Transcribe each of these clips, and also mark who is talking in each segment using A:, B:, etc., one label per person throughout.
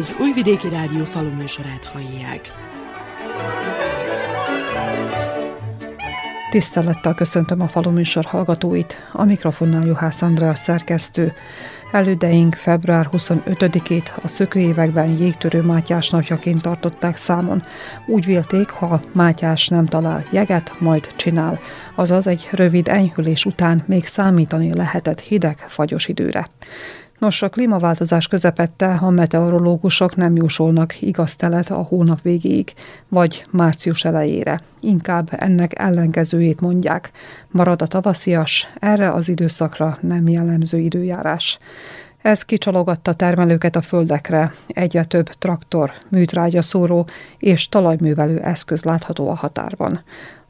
A: Az Újvidéki Rádió faluműsorát hallják.
B: Tisztelettel köszöntöm a faluműsor hallgatóit. A mikrofonnál Juhász Andrea szerkesztő. Elődeink február 25-ét a szökőévekben jégtörő Mátyás napjaként tartották számon. Úgy vélték, ha Mátyás nem talál jeget, majd csinál. Azaz egy rövid enyhülés után még számítani lehetett hideg, fagyos időre. Nos, a klímaváltozás közepette a meteorológusok nem jósolnak igaz telet a hónap végéig, vagy március elejére. Inkább ennek ellenkezőjét mondják. Marad a tavaszias, erre az időszakra nem jellemző időjárás. Ez kicsalogatta termelőket a földekre, egyre több traktor, műtrágya szóró és talajművelő eszköz látható a határban.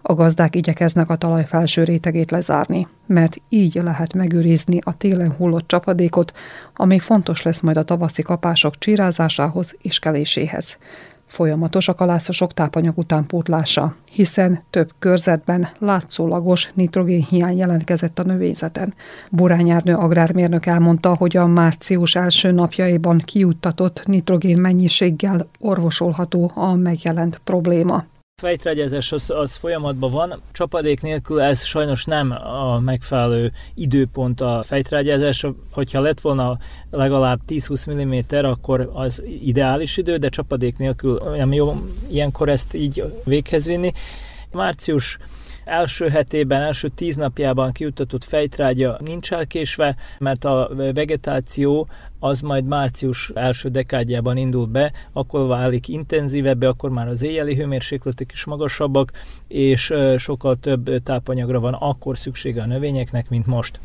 B: A gazdák igyekeznek a talaj felső rétegét lezárni, mert így lehet megőrizni a télen hullott csapadékot, ami fontos lesz majd a tavaszi kapások csirázásához és keléséhez. Folyamatos a kalászosok tápanyag utánpótlása, hiszen több körzetben látszólagos nitrogénhiány jelentkezett a növényzeten. Burányárnő agrármérnök elmondta, hogy a március első napjaiban kiuttatott nitrogén mennyiséggel orvosolható a megjelent probléma
C: fejtrágyázás az, az folyamatban van. Csapadék nélkül ez sajnos nem a megfelelő időpont a fejtrágyázásra. Hogyha lett volna legalább 10-20 mm, akkor az ideális idő, de csapadék nélkül nem jó ilyenkor ezt így véghez vinni. Március első hetében, első tíz napjában kiutatott fejtrágya nincs elkésve, mert a vegetáció az majd március első dekádjában indul be, akkor válik intenzívebbe, akkor már az éjjeli hőmérsékletek is magasabbak, és sokkal több tápanyagra van akkor szüksége a növényeknek, mint most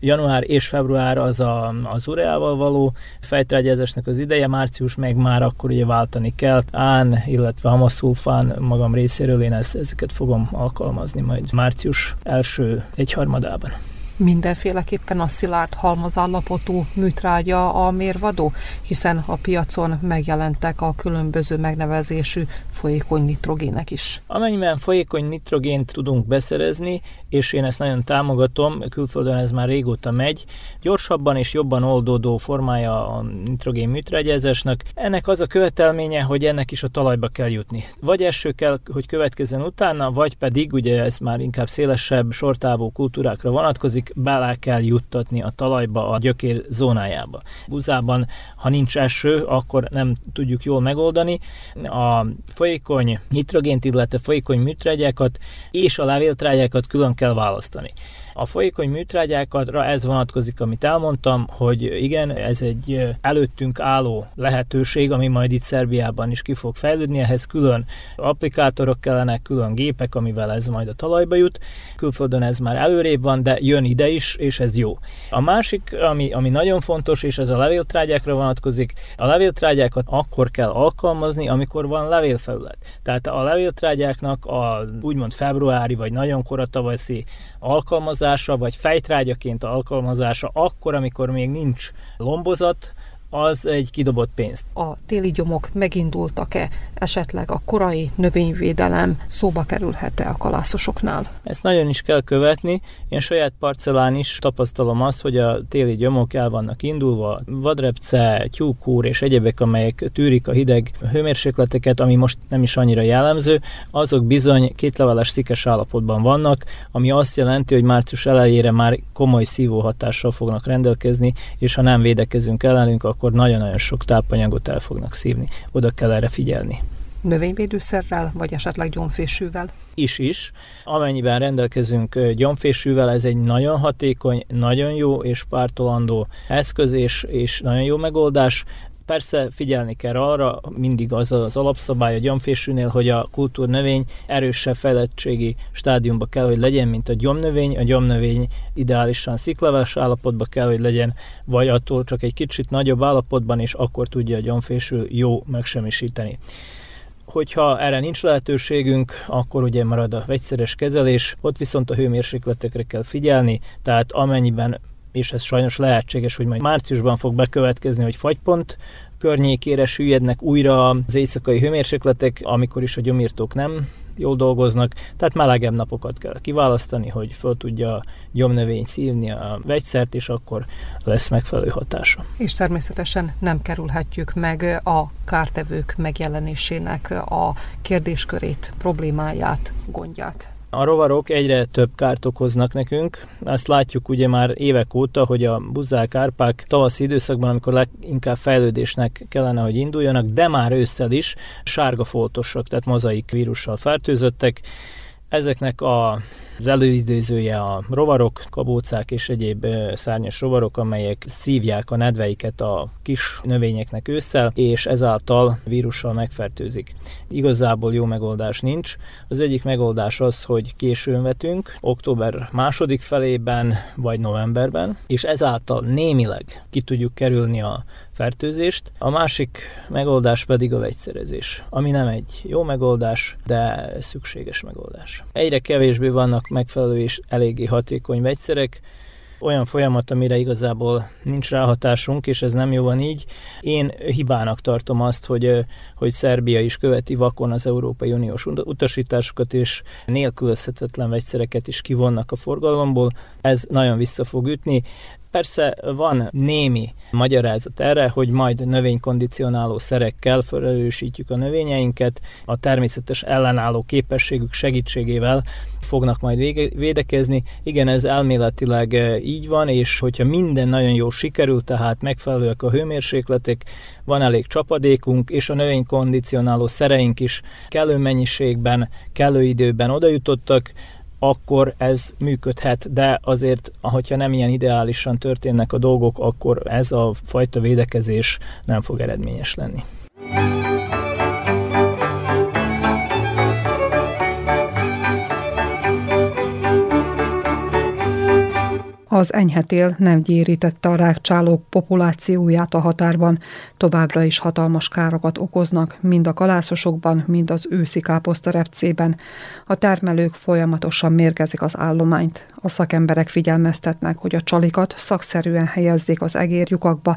C: január és február az a, az ureával való fejtrágyázásnak az ideje, március meg már akkor ugye váltani kell. Án, illetve hamaszulfán magam részéről én ezt, ezeket fogom alkalmazni majd március első egyharmadában
B: mindenféleképpen a szilárd halmazállapotú műtrágya a mérvadó, hiszen a piacon megjelentek a különböző megnevezésű folyékony nitrogének is.
C: Amennyiben folyékony nitrogént tudunk beszerezni, és én ezt nagyon támogatom, külföldön ez már régóta megy, gyorsabban és jobban oldódó formája a nitrogén műtrágyázásnak. Ennek az a követelménye, hogy ennek is a talajba kell jutni. Vagy eső kell, hogy következzen utána, vagy pedig, ugye ez már inkább szélesebb, sortávú kultúrákra vonatkozik, bele kell juttatni a talajba, a gyökér zónájába. Buzában, ha nincs eső, akkor nem tudjuk jól megoldani. A folyékony nitrogént, illetve folyékony műtrágyákat és a levéltrágyákat külön kell választani. A folyékony műtrágyákra ez vonatkozik, amit elmondtam, hogy igen, ez egy előttünk álló lehetőség, ami majd itt Szerbiában is ki fog fejlődni, ehhez külön applikátorok kellenek, külön gépek, amivel ez majd a talajba jut. Külföldön ez már előrébb van, de jön ide is, és ez jó. A másik, ami, ami nagyon fontos, és ez a levéltrágyákra vonatkozik, a levéltrágyákat akkor kell alkalmazni, amikor van levélfelület. Tehát a levéltrágyáknak a úgymond februári vagy nagyon kora tavaszi alkalmazása, vagy fejtrágyaként alkalmazása akkor, amikor még nincs lombozat, az egy kidobott pénzt.
B: A téli gyomok megindultak-e, esetleg a korai növényvédelem szóba kerülhet-e a kalászosoknál?
C: Ezt nagyon is kell követni. Én saját parcellán is tapasztalom azt, hogy a téli gyomok el vannak indulva, vadrepce, tyúkúr és egyebek, amelyek tűrik a hideg hőmérsékleteket, ami most nem is annyira jellemző, azok bizony kétleveles szikes állapotban vannak, ami azt jelenti, hogy március elejére már komoly szívóhatással fognak rendelkezni, és ha nem védekezünk ellenünk, akkor nagyon-nagyon sok tápanyagot el fognak szívni. Oda kell erre figyelni
B: növényvédőszerrel, vagy esetleg gyomfésűvel?
C: Is is. Amennyiben rendelkezünk gyomfésűvel, ez egy nagyon hatékony, nagyon jó és pártolandó eszköz, és, és nagyon jó megoldás. Persze figyelni kell arra, mindig az az alapszabály a gyomfésűnél, hogy a kultúrnövény erősebb fejlettségi stádiumba kell, hogy legyen, mint a gyomnövény. A gyomnövény ideálisan sziklaves állapotban kell, hogy legyen, vagy attól csak egy kicsit nagyobb állapotban, és akkor tudja a gyomfésű jó megsemmisíteni hogyha erre nincs lehetőségünk, akkor ugye marad a vegyszeres kezelés, ott viszont a hőmérsékletekre kell figyelni, tehát amennyiben és ez sajnos lehetséges, hogy majd márciusban fog bekövetkezni, hogy fagypont környékére süllyednek újra az éjszakai hőmérsékletek, amikor is a gyomírtók nem jól dolgoznak, tehát melegebb napokat kell kiválasztani, hogy föl tudja gyomnövény szívni a vegyszert, és akkor lesz megfelelő hatása.
D: És természetesen nem kerülhetjük meg a kártevők megjelenésének a kérdéskörét, problémáját, gondját.
C: A rovarok egyre több kárt okoznak nekünk. Azt látjuk ugye már évek óta, hogy a buzák, árpák tavaszi időszakban, amikor leginkább fejlődésnek kellene, hogy induljanak, de már ősszel is sárga foltosak, tehát mozaik vírussal fertőzöttek. Ezeknek a az előidézője a rovarok, kabócák és egyéb szárnyas rovarok, amelyek szívják a nedveiket a kis növényeknek ősszel, és ezáltal vírussal megfertőzik. Igazából jó megoldás nincs. Az egyik megoldás az, hogy későn vetünk, október második felében vagy novemberben, és ezáltal némileg ki tudjuk kerülni a fertőzést. A másik megoldás pedig a vegyszerezés, ami nem egy jó megoldás, de szükséges megoldás. Egyre kevésbé vannak megfelelő és eléggé hatékony vegyszerek, olyan folyamat, amire igazából nincs ráhatásunk, és ez nem jó van így. Én hibának tartom azt, hogy, hogy Szerbia is követi vakon az Európai Uniós utasításokat, és nélkülözhetetlen vegyszereket is kivonnak a forgalomból. Ez nagyon vissza fog ütni. Persze van némi magyarázat erre, hogy majd növénykondicionáló szerekkel felerősítjük a növényeinket, a természetes ellenálló képességük segítségével fognak majd védekezni. Igen, ez elméletileg eh, így van, és hogyha minden nagyon jó sikerül, tehát megfelelőek a hőmérsékletek, van elég csapadékunk, és a növénykondicionáló szereink is kellő mennyiségben, kellő időben odajutottak, akkor ez működhet, de azért, hogyha nem ilyen ideálisan történnek a dolgok, akkor ez a fajta védekezés nem fog eredményes lenni.
D: Az enyhetél nem gyérítette a rákcsálók populációját a határban, továbbra is hatalmas károkat okoznak, mind a kalászosokban, mind az őszi káposztarepcében. A termelők folyamatosan mérgezik az állományt. A szakemberek figyelmeztetnek, hogy a csalikat szakszerűen helyezzék az egérjukakba,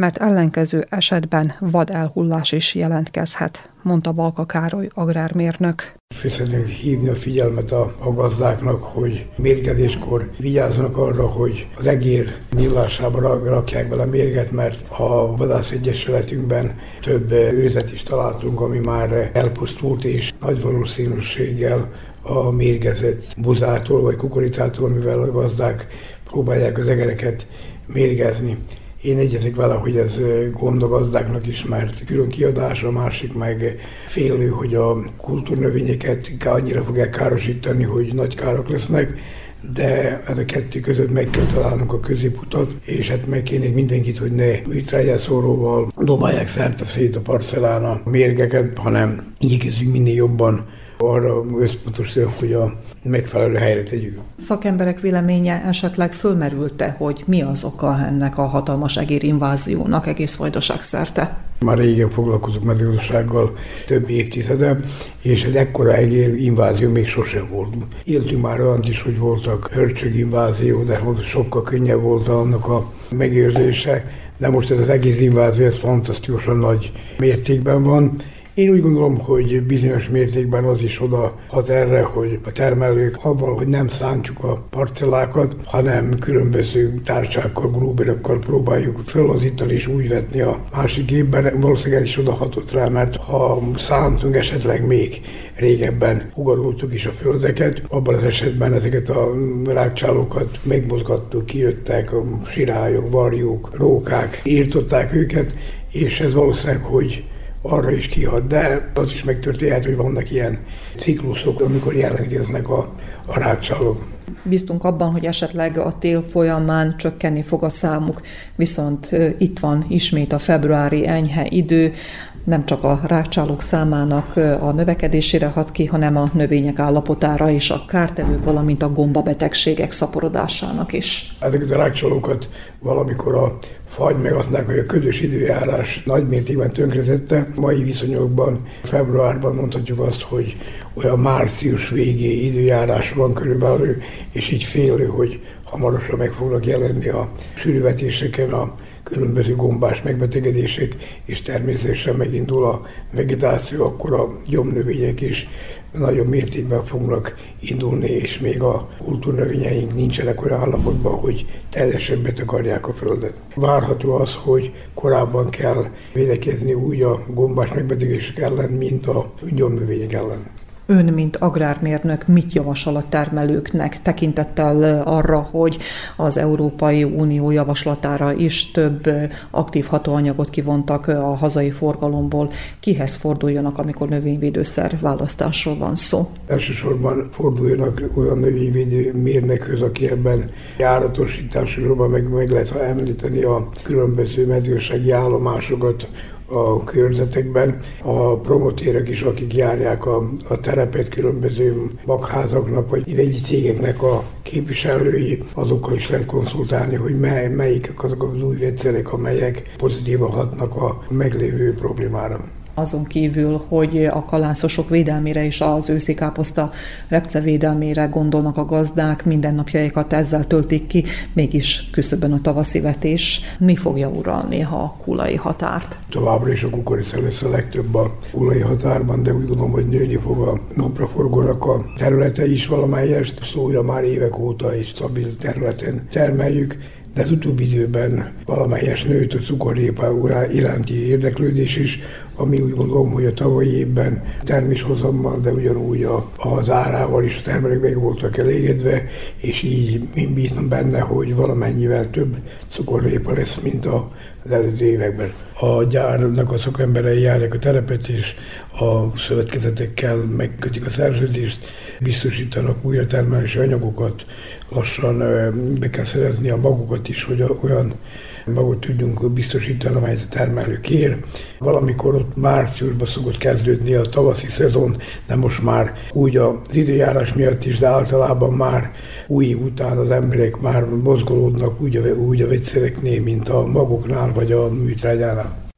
D: mert ellenkező esetben vad elhullás is jelentkezhet, mondta Balka Károly agrármérnök.
E: Szeretnénk hívni a figyelmet a, a gazdáknak, hogy mérgedéskor vigyázzanak arra, hogy az egér nyílásába rakják bele mérget, mert a vadász egyesületünkben több őzet is találtunk, ami már elpusztult, és nagy valószínűséggel a mérgezett buzától vagy kukoricától, mivel a gazdák próbálják az egereket mérgezni. Én egyetek vele, hogy ez gond a gazdáknak is, mert külön kiadás, a másik meg félő, hogy a kultúrnövényeket annyira fogják károsítani, hogy nagy károk lesznek, de ez a kettő között meg kell találnunk a középutat, és hát meg kéne mindenkit, hogy ne szóróval dobálják szerte szét a parcellán a mérgeket, hanem igyekezzünk minél jobban arra összpontosítani, hogy a megfelelő helyre tegyük.
D: Szakemberek véleménye esetleg fölmerülte, hogy mi az oka ennek a hatalmas egérinváziónak egész vajdaság szerte?
E: Már régen foglalkozok mezőgazdasággal több évtizede, és egy ekkora egér invázió még sosem volt. Éltünk már olyan is, hogy voltak hörcsög invázió, de sokkal könnyebb volt annak a megérzése, de most ez az egész invázió, ez fantasztikusan nagy mértékben van, én úgy gondolom, hogy bizonyos mértékben az is oda hat erre, hogy a termelők avval, hogy nem szántjuk a parcellákat, hanem különböző tárcsákkal, grúberokkal próbáljuk felazítani és úgy vetni a másik évben, valószínűleg is odahatott rá, mert ha szántunk esetleg még régebben ugarultuk is a földeket, abban az esetben ezeket a rákcsálókat megmozgattuk, kijöttek a sirályok, varjuk, rókák, írtották őket, és ez valószínűleg, hogy arra is kihat, de az is megtörténhet, hogy vannak ilyen ciklusok, amikor jelentkeznek a, a rákcsálók.
D: Bíztunk abban, hogy esetleg a tél folyamán csökkenni fog a számuk, viszont itt van ismét a februári enyhe idő, nem csak a rákcsálók számának a növekedésére hat ki, hanem a növények állapotára és a kártevők, valamint a gombabetegségek szaporodásának is.
E: Ezeket a rákcsálókat valamikor a fagy, meg aztán, hogy a ködös időjárás nagy mértékben tönkretette. Mai viszonyokban, februárban mondhatjuk azt, hogy olyan március végé időjárás van körülbelül, és így félő, hogy hamarosan meg fognak jelenni a sűrűvetéseken a különböző gombás megbetegedések, és természetesen megindul a vegetáció, akkor a gyomnövények is nagyon mértékben fognak indulni, és még a kultúrnövényeink nincsenek olyan állapotban, hogy teljesen betakarják a földet. Várható az, hogy korábban kell védekezni úgy a gombás megbetegedések ellen, mint a gyomnövények ellen.
D: Ön, mint agrármérnök, mit javasol a termelőknek tekintettel arra, hogy az Európai Unió javaslatára is több aktív hatóanyagot kivontak a hazai forgalomból? Kihez forduljanak, amikor növényvédőszer választásról van szó?
E: Elsősorban forduljanak olyan növényvédő mérnökhöz, aki ebben járatosításról meg, meg lehet említeni a különböző mezőségi állomásokat, a körzetekben. A promotérek is, akik járják a, a terepet különböző magházaknak, vagy vegyi cégeknek a képviselői, azokkal is lehet konszultálni, hogy mely, melyik azok az új vegyszerek, amelyek pozitívan hatnak a meglévő problémára
D: azon kívül, hogy a kalászosok védelmére és az őszi káposzta repce védelmére gondolnak a gazdák, mindennapjaikat ezzel töltik ki, mégis küszöbön a tavaszi vetés. Mi fogja uralni a kulai határt?
E: Továbbra is a kukorica lesz a legtöbb a kulai határban, de úgy gondolom, hogy nőni fog a napraforgónak a területe is valamelyest. Szója már évek óta is stabil területen termeljük de az utóbbi időben valamelyes nőtt a cukorrépa iránti érdeklődés is, ami úgy gondolom, hogy a tavalyi évben terméshozammal, de ugyanúgy a, az árával is a termelők meg voltak elégedve, és így én bízom benne, hogy valamennyivel több cukorrépa lesz, mint az előző években. A gyárnak a szakemberei járják a terepet, és a szövetkezetekkel megkötik a szerződést, biztosítanak újratermelési anyagokat, lassan be kell szerezni a magukat is, hogy olyan magot tudjunk biztosítani, amelyet a termelő kér. Valamikor ott márciusban szokott kezdődni a tavaszi szezon, de most már úgy az időjárás miatt is, de általában már új után az emberek már mozgolódnak úgy a, úgy a vegyszereknél, mint a magoknál vagy a műtrágyánál.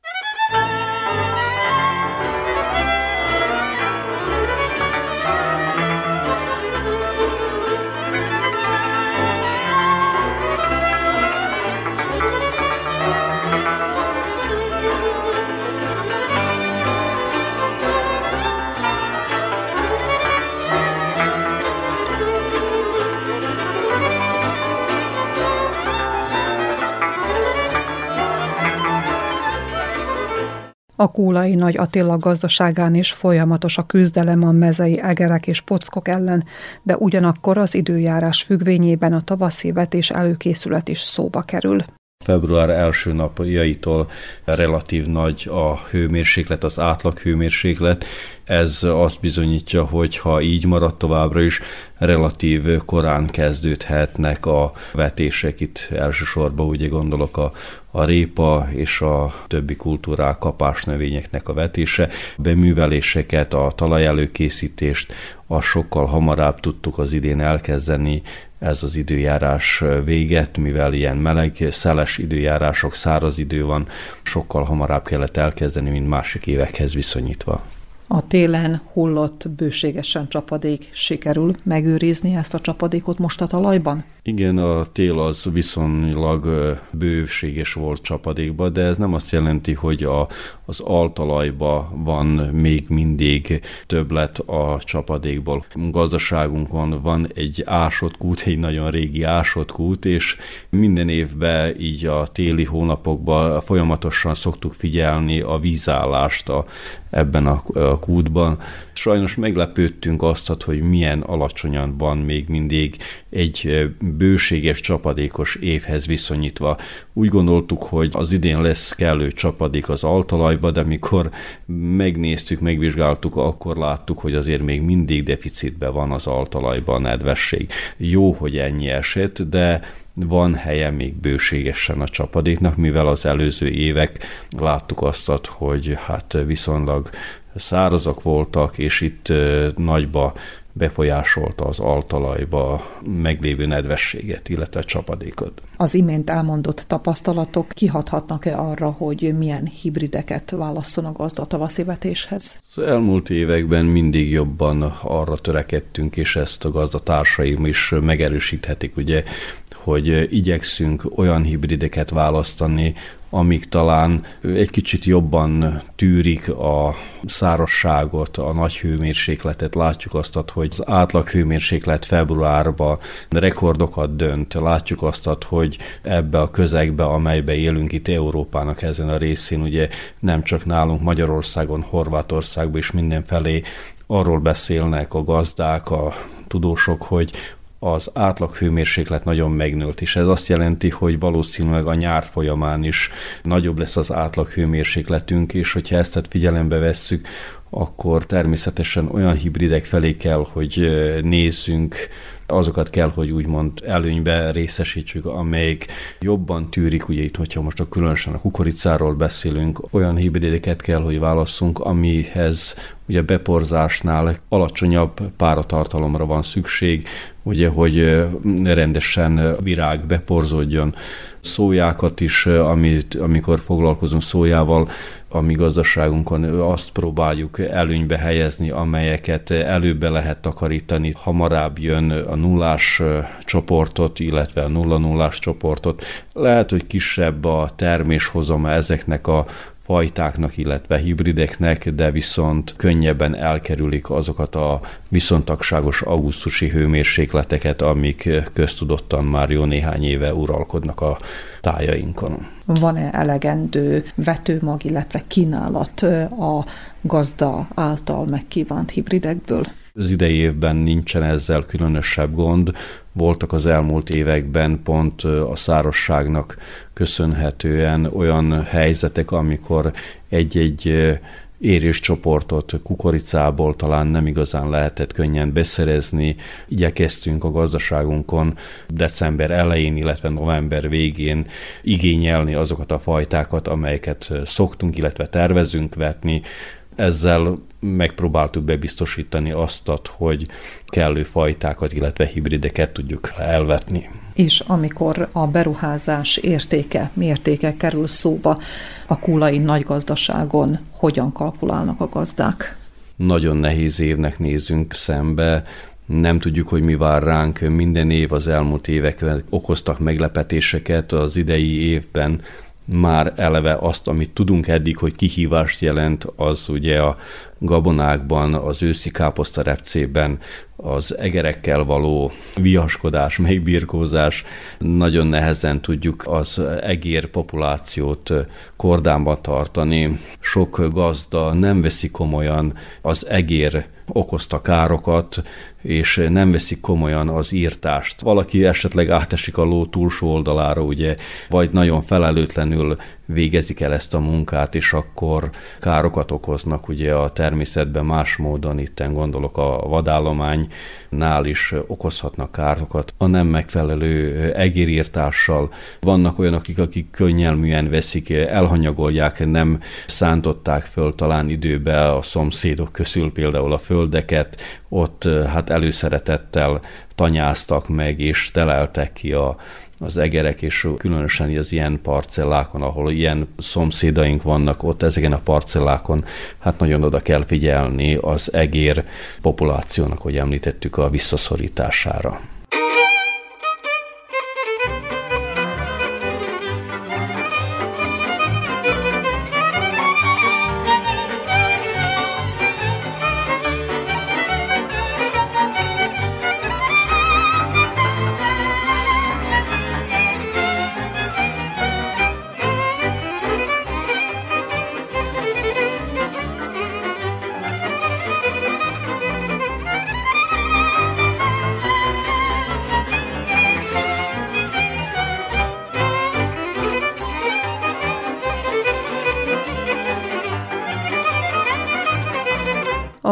D: A kúlai Nagy Attila gazdaságán is folyamatos a küzdelem a mezei egerek és pockok ellen, de ugyanakkor az időjárás függvényében a tavaszi vetés előkészület is szóba kerül.
F: Február első napjaitól relatív nagy a hőmérséklet, az átlag hőmérséklet. Ez azt bizonyítja, hogy ha így marad továbbra is, relatív korán kezdődhetnek a vetések. Itt elsősorban ugye gondolok a, a répa és a többi kultúrák kapásnövényeknek a vetése. Beműveléseket, a talajelőkészítést, a sokkal hamarabb tudtuk az idén elkezdeni, ez az időjárás véget, mivel ilyen meleg, szeles időjárások, száraz idő van, sokkal hamarabb kellett elkezdeni, mint másik évekhez viszonyítva.
D: A télen hullott bőségesen csapadék sikerül megőrizni ezt a csapadékot most a talajban?
F: Igen, a tél az viszonylag bőséges volt csapadékba, de ez nem azt jelenti, hogy a, az altalajba van még mindig többlet a csapadékból. Gazdaságunkon van egy ásott kút, egy nagyon régi ásott kút, és minden évben így a téli hónapokban folyamatosan szoktuk figyelni a vízállást a, ebben a, kútban. Sajnos meglepődtünk azt, hogy milyen alacsonyan van még mindig egy bőséges csapadékos évhez viszonyítva. Úgy gondoltuk, hogy az idén lesz kellő csapadék az altalajba, de mikor megnéztük, megvizsgáltuk, akkor láttuk, hogy azért még mindig deficitben van az altalajban a nedvesség. Jó, hogy ennyi esett, de van helye még bőségesen a csapadéknak, mivel az előző évek láttuk azt, hogy hát viszonylag szárazak voltak, és itt nagyba befolyásolta az altalajba meglévő nedvességet, illetve csapadékot.
D: Az imént elmondott tapasztalatok kihathatnak-e arra, hogy milyen hibrideket válasszon a gazda tavaszi vetéshez?
F: Az elmúlt években mindig jobban arra törekedtünk, és ezt a gazdatársaim is megerősíthetik, ugye, hogy igyekszünk olyan hibrideket választani, amik talán egy kicsit jobban tűrik a szárasságot, a nagy hőmérsékletet. Látjuk azt, hogy az átlag hőmérséklet februárban rekordokat dönt. Látjuk azt, hogy ebbe a közegbe, amelybe élünk itt Európának ezen a részén, ugye nem csak nálunk Magyarországon, Horvátországban is mindenfelé arról beszélnek a gazdák, a tudósok, hogy az átlag hőmérséklet nagyon megnőtt, és ez azt jelenti, hogy valószínűleg a nyár folyamán is nagyobb lesz az átlag hőmérsékletünk, és hogyha ezt figyelembe vesszük, akkor természetesen olyan hibridek felé kell, hogy nézzünk, azokat kell, hogy úgymond előnybe részesítsük, amelyik jobban tűrik, ugye itt, hogyha most a különösen a kukoricáról beszélünk, olyan hibrideket kell, hogy válasszunk, amihez ugye beporzásnál alacsonyabb páratartalomra van szükség, ugye, hogy rendesen virág beporzódjon. Szójákat is, amit, amikor foglalkozunk szójával, a mi gazdaságunkon azt próbáljuk előnybe helyezni, amelyeket előbbe lehet takarítani. Hamarabb jön a nullás csoportot, illetve a nulla-nullás csoportot. Lehet, hogy kisebb a terméshozama ezeknek a fajtáknak, illetve hibrideknek, de viszont könnyebben elkerülik azokat a viszontagságos augusztusi hőmérsékleteket, amik köztudottan már jó néhány éve uralkodnak a tájainkon.
D: Van-e elegendő vetőmag, illetve kínálat a gazda által megkívánt hibridekből?
F: Az idei évben nincsen ezzel különösebb gond. Voltak az elmúlt években pont a szárosságnak köszönhetően olyan helyzetek, amikor egy-egy érés csoportot kukoricából talán nem igazán lehetett könnyen beszerezni. Igyekeztünk a gazdaságunkon december elején, illetve november végén igényelni azokat a fajtákat, amelyeket szoktunk, illetve tervezünk vetni. Ezzel megpróbáltuk bebiztosítani azt, hogy kellő fajtákat, illetve hibrideket tudjuk elvetni.
D: És amikor a beruházás értéke, mértéke kerül szóba a kulai nagy gazdaságon, hogyan kalkulálnak a gazdák?
F: Nagyon nehéz évnek nézünk szembe, nem tudjuk, hogy mi vár ránk. Minden év az elmúlt években okoztak meglepetéseket. Az idei évben már eleve azt, amit tudunk eddig, hogy kihívást jelent, az ugye a gabonákban, az őszi káposztarepcében, az egerekkel való viaskodás, megbirkózás, nagyon nehezen tudjuk az egér populációt kordánban tartani. Sok gazda nem veszi komolyan az egér okozta károkat, és nem veszik komolyan az írtást. Valaki esetleg átesik a ló túlsó oldalára, ugye, vagy nagyon felelőtlenül végezik el ezt a munkát, és akkor károkat okoznak ugye a természetben más módon, itten gondolok a vadállománynál is okozhatnak károkat. A nem megfelelő egérírtással vannak olyanok, akik, akik könnyelműen veszik, elhanyagolják, nem szántották föl talán időbe a szomszédok közül például a földeket, ott hát előszeretettel tanyáztak meg, és teleltek ki a az egerek, és különösen az ilyen parcellákon, ahol ilyen szomszédaink vannak, ott ezeken a parcellákon, hát nagyon oda kell figyelni az egér populációnak, hogy említettük, a visszaszorítására.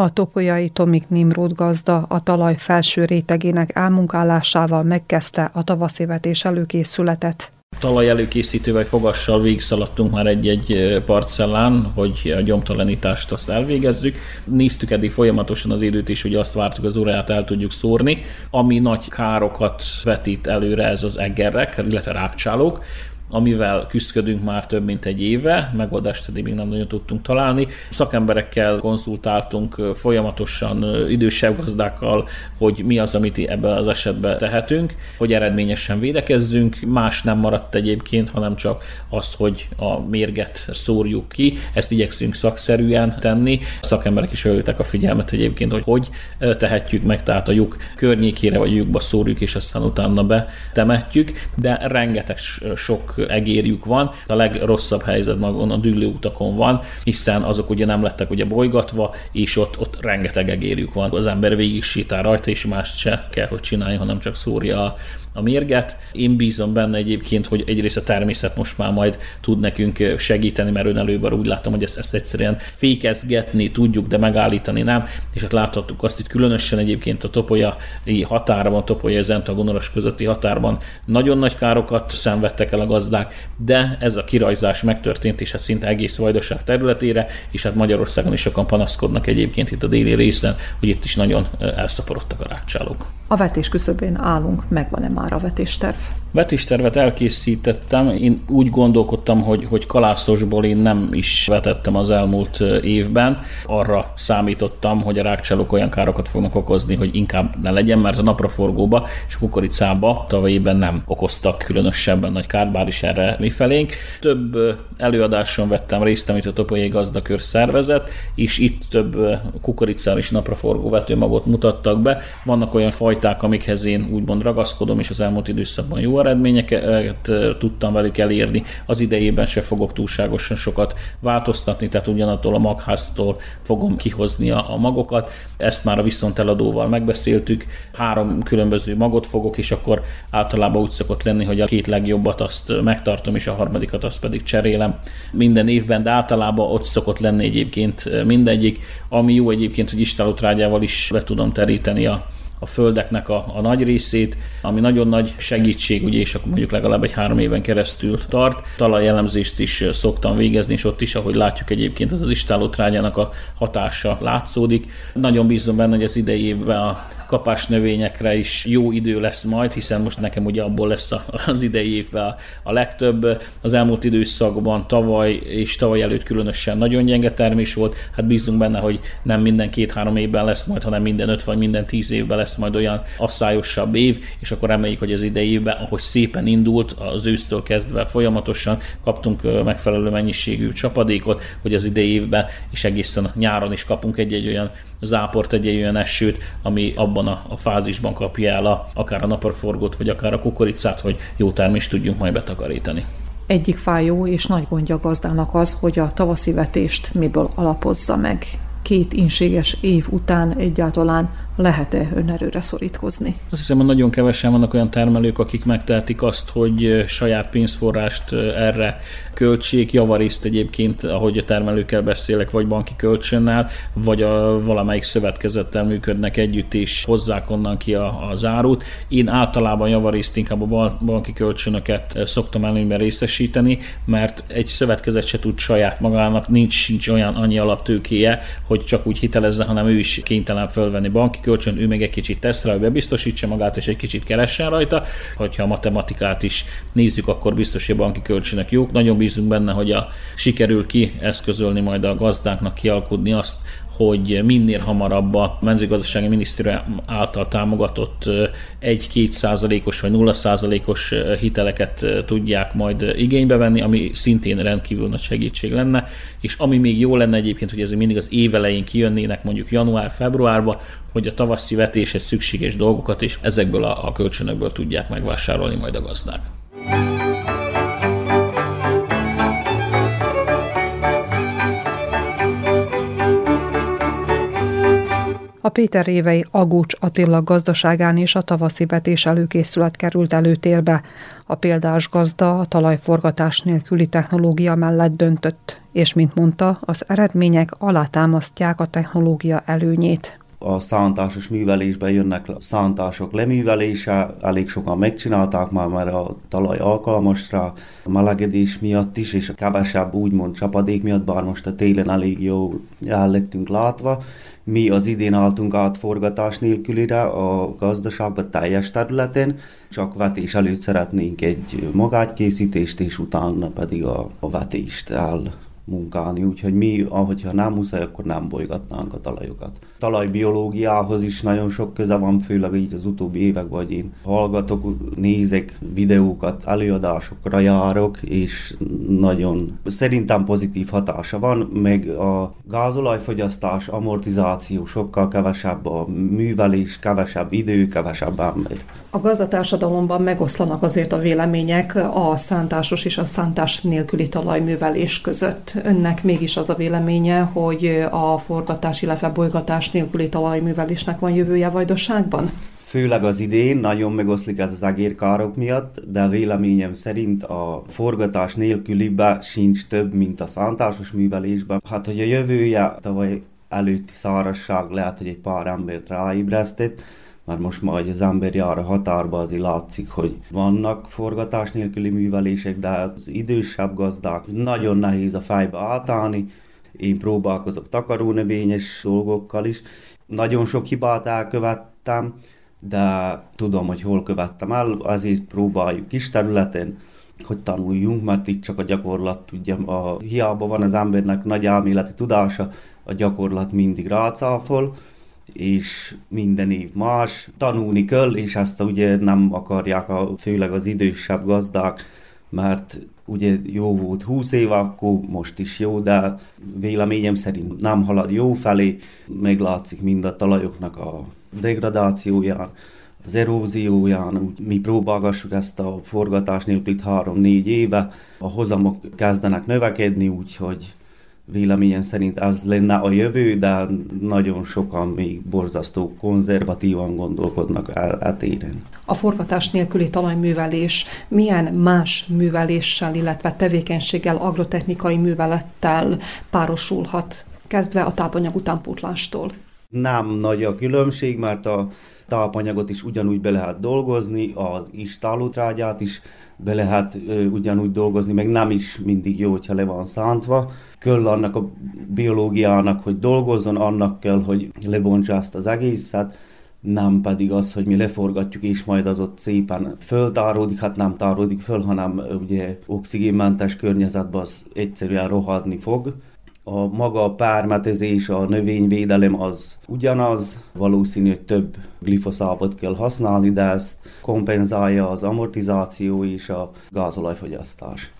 D: A topolyai Tomik Nimród gazda a talaj felső rétegének elmunkálásával megkezdte a tavaszi vetés előkészületet.
G: talaj előkészítő vagy fogassal végigszaladtunk már egy-egy parcellán, hogy a gyomtalanítást azt elvégezzük. Néztük eddig folyamatosan az időt is, hogy azt vártuk, az órát el tudjuk szórni, ami nagy károkat vetít előre ez az eggerek, illetve rákcsálók amivel küzdködünk már több mint egy éve, megoldást eddig még nem nagyon tudtunk találni. Szakemberekkel konzultáltunk folyamatosan idősebb gazdákkal, hogy mi az, amit ebben az esetben tehetünk, hogy eredményesen védekezzünk. Más nem maradt egyébként, hanem csak az, hogy a mérget szórjuk ki. Ezt igyekszünk szakszerűen tenni. Szakemberek is öltek a figyelmet egyébként, hogy hogy tehetjük meg, tehát a lyuk környékére vagy lyukba szórjuk, és aztán utána betemetjük, de rengeteg sok egérjük van, a legrosszabb helyzet magon a dűlő utakon van, hiszen azok ugye nem lettek ugye bolygatva, és ott, ott rengeteg egérjük van. Az ember végig sétál rajta, és mást se kell, hogy csinálja, hanem csak szúrja a a mérget. Én bízom benne egyébként, hogy egyrészt a természet most már majd tud nekünk segíteni, mert ön előbb úgy láttam, hogy ezt, ezt egyszerűen fékezgetni tudjuk, de megállítani nem, és hát láthattuk azt itt különösen egyébként a topolyai határban, topolya zentagonoros közötti határban nagyon nagy károkat szenvedtek el a gazdák, de ez a kirajzás megtörtént, és hát szinte egész vajdaság területére, és hát Magyarországon is sokan panaszkodnak egyébként itt a déli részen, hogy itt is nagyon elszaporodtak a rákcsálók.
D: A vetés küszöbén állunk, megvan-e már a vetésterv?
G: Vetéstervet elkészítettem, én úgy gondolkodtam, hogy, hogy kalászosból én nem is vetettem az elmúlt évben. Arra számítottam, hogy a rákcsálók olyan károkat fognak okozni, hogy inkább ne legyen, mert a napraforgóba és a kukoricába tavalyében nem okoztak különösebben nagy kárt, bár is erre mi felénk. Több előadáson vettem részt, amit a Topolyai Gazdakör szervezet, és itt több kukoricával és napraforgó vetőmagot mutattak be. Vannak olyan fajták, amikhez én úgymond ragaszkodom, és az elmúlt időszakban jó eredményeket tudtam velük elérni. Az idejében se fogok túlságosan sokat változtatni, tehát ugyanattól a magháztól fogom kihozni a, a magokat. Ezt már a viszonteladóval megbeszéltük. Három különböző magot fogok, és akkor általában úgy szokott lenni, hogy a két legjobbat azt megtartom, és a harmadikat azt pedig cserélem minden évben, de általában ott szokott lenni egyébként mindegyik, ami jó egyébként, hogy istálótrágyával is be tudom teríteni a a földeknek a, a nagy részét, ami nagyon nagy segítség, ugye, és akkor mondjuk legalább egy három éven keresztül tart. Talajelemzést is szoktam végezni, és ott is, ahogy látjuk egyébként, az istálótrágyának a hatása látszódik. Nagyon bízom benne, hogy az idei évben a kapás növényekre is jó idő lesz majd, hiszen most nekem ugye abból lesz az idei évben a legtöbb. Az elmúlt időszakban tavaly és tavaly előtt különösen nagyon gyenge termés volt, hát bízunk benne, hogy nem minden két-három évben lesz majd, hanem minden öt vagy minden tíz évben lesz majd olyan asszályosabb év, és akkor reméljük, hogy az idei évben, ahogy szépen indult, az ősztől kezdve folyamatosan kaptunk megfelelő mennyiségű csapadékot, hogy az idei évben és egészen nyáron is kapunk egy-egy olyan záport, egy olyan esőt, ami abban a, a fázisban kapja el a, akár a napraforgót, vagy akár a kukoricát, hogy jó termést tudjunk majd betakarítani.
D: Egyik fájó és nagy gondja gazdának az, hogy a tavaszi vetést miből alapozza meg. Két inséges év után egyáltalán lehet-e önerőre szorítkozni?
G: Azt hiszem, hogy nagyon kevesen vannak olyan termelők, akik megtehetik azt, hogy saját pénzforrást erre költsék, javarészt egyébként, ahogy a termelőkkel beszélek, vagy banki kölcsönnel, vagy a valamelyik szövetkezettel működnek együtt, és hozzák onnan ki a, az árut. Én általában javarészt inkább a banki kölcsönöket szoktam előnyben részesíteni, mert egy szövetkezet se tud saját magának, nincs, sincs olyan annyi alaptőkéje, hogy csak úgy hitelezze, hanem ő is kénytelen fölvenni banki kölcsön, ő meg egy kicsit tesz rá, hogy bebiztosítsa magát, és egy kicsit keressen rajta. Hogyha a matematikát is nézzük, akkor biztos, hogy a banki kölcsönök jók. Nagyon bízunk benne, hogy a, sikerül ki eszközölni majd a gazdáknak kialkudni azt, hogy minél hamarabb a mezőgazdasági minisztérium által támogatott 1-2 százalékos vagy 0 százalékos hiteleket tudják majd igénybe venni, ami szintén rendkívül nagy segítség lenne, és ami még jó lenne egyébként, hogy ez mindig az évelején kijönnének mondjuk január-februárba, hogy a tavaszi vetéshez szükséges dolgokat is ezekből a, a kölcsönökből tudják megvásárolni majd a gazdák.
D: A Péter Révei Agócs Attila gazdaságán és a tavaszi betés előkészület került előtérbe. A példás gazda a talajforgatás nélküli technológia mellett döntött, és mint mondta, az eredmények alátámasztják a technológia előnyét.
H: a szántásos művelésbe jönnek szántások leművelése, elég sokan megcsinálták már, mert a talaj alkalmas rá, a melegedés miatt is, és a kevesebb úgymond csapadék miatt, bár most a télen elég jó el lettünk látva. Mi az idén álltunk át forgatás nélkülire a gazdaságban teljes területén, csak vetés előtt szeretnénk egy magátkészítést, és utána pedig a, a vetést el munkálni, úgyhogy mi, ahogyha nem muszáj, akkor nem bolygatnánk a talajokat. Talajbiológiához is nagyon sok köze van, főleg így az utóbbi évek, vagy én hallgatok, nézek videókat, előadásokra járok, és nagyon szerintem pozitív hatása van, meg a gázolajfogyasztás, amortizáció sokkal kevesebb, a művelés kevesebb idő, kevesebb ember.
D: A gazdatársadalomban megoszlanak azért a vélemények a szántásos és a szántás nélküli talajművelés között. Önnek mégis az a véleménye, hogy a forgatás, illetve bolygatás nélküli talajművelésnek van jövője Vajdaságban?
H: Főleg az idén nagyon megoszlik ez az egérkárok miatt, de véleményem szerint a forgatás nélkülibe sincs több, mint a szántásos művelésben. Hát, hogy a jövője tavaly előtti szárasság lehet, hogy egy pár embert ráébresztett, már most majd az ember jár a határba, azért látszik, hogy vannak forgatás nélküli művelések, de az idősebb gazdák nagyon nehéz a fejbe átállni. Én próbálkozok takarónövényes dolgokkal is. Nagyon sok hibát elkövettem, de tudom, hogy hol követtem el, azért próbáljuk kis területen, hogy tanuljunk, mert itt csak a gyakorlat tudja, a, hiába van az embernek nagy elméleti tudása, a gyakorlat mindig rácáfol, és minden év más, tanulni kell, és ezt ugye nem akarják a, főleg az idősebb gazdák, mert ugye jó volt 20 év, akkor most is jó, de véleményem szerint nem halad jó felé, meglátszik mind a talajoknak a degradációján, az erózióján, úgy mi próbálgassuk ezt a forgatás nélkül itt 3-4 éve, a hozamok kezdenek növekedni, úgyhogy véleményem szerint az lenne a jövő, de nagyon sokan még borzasztó konzervatívan gondolkodnak átéren.
D: A forgatás nélküli talajművelés milyen más műveléssel, illetve tevékenységgel, agrotechnikai művelettel párosulhat, kezdve a tápanyag utánpótlástól?
H: Nem nagy a különbség, mert a tápanyagot is ugyanúgy be lehet dolgozni, az istálótrágyát is be lehet ö, ugyanúgy dolgozni, meg nem is mindig jó, hogyha le van szántva. Kell annak a biológiának, hogy dolgozzon, annak kell, hogy lebontsa ezt az egészet, nem pedig az, hogy mi leforgatjuk, és majd az ott szépen föltáródik, hát nem táródik föl, hanem ugye oxigénmentes környezetben az egyszerűen rohadni fog a maga a pármetezés, a növényvédelem az ugyanaz, valószínű, hogy több glifoszátot kell használni, de ezt kompenzálja az amortizáció és a gázolajfogyasztás.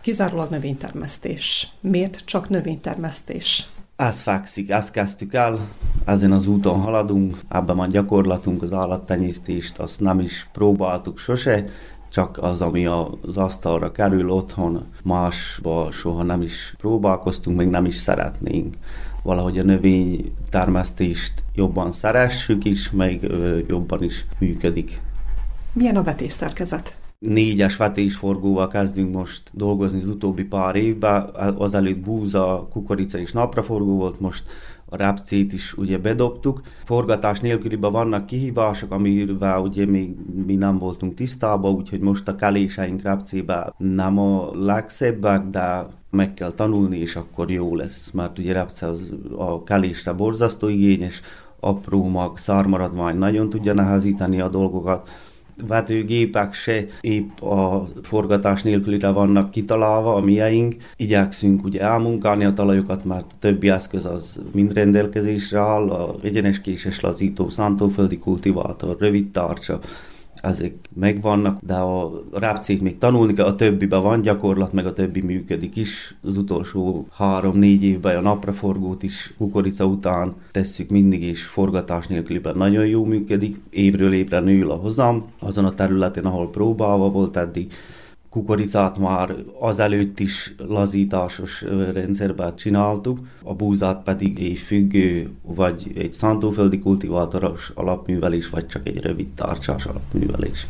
D: Kizárólag növénytermesztés. Miért csak növénytermesztés?
H: Ez fekszik, ezt kezdtük el, ezen az úton haladunk, ebben van gyakorlatunk, az állattenyésztést, azt nem is próbáltuk sose, csak az, ami az asztalra kerül otthon, másba soha nem is próbálkoztunk, még nem is szeretnénk. Valahogy a növénytermesztést jobban szeressük is, meg jobban is működik.
D: Milyen a vetésszerkezet?
H: négyes vetésforgóval kezdünk most dolgozni az utóbbi pár évben. Azelőtt búza, kukorica és napraforgó volt, most a repcét is ugye bedobtuk. Forgatás nélküliben vannak kihívások, amivel ugye még mi nem voltunk tisztában, úgyhogy most a keléseink repcében nem a legszebbek, de meg kell tanulni, és akkor jó lesz, mert ugye repce az a kelésre borzasztó igényes, apró mag, szármaradvány nagyon tudja nehezíteni a dolgokat, vetőgépek se épp a forgatás nélkülire vannak kitalálva, a mieink. Igyekszünk ugye elmunkálni a talajokat, mert a többi eszköz az mind rendelkezésre áll, a egyeneskéses lazító, szántóföldi kultivátor, rövid tartsa, ezek megvannak, de a rápcét még tanulni kell, a többiben van gyakorlat, meg a többi működik is. Az utolsó három-négy évben a napraforgót is kukorica után tesszük mindig, és forgatás nélküliben nagyon jó működik. Évről évre nő a hozam, azon a területen, ahol próbálva volt eddig, kukoricát már azelőtt is lazításos rendszerben csináltuk, a búzát pedig egy függő, vagy egy szántóföldi kultivátoros alapművelés, vagy csak egy rövid tárcsás alapművelés.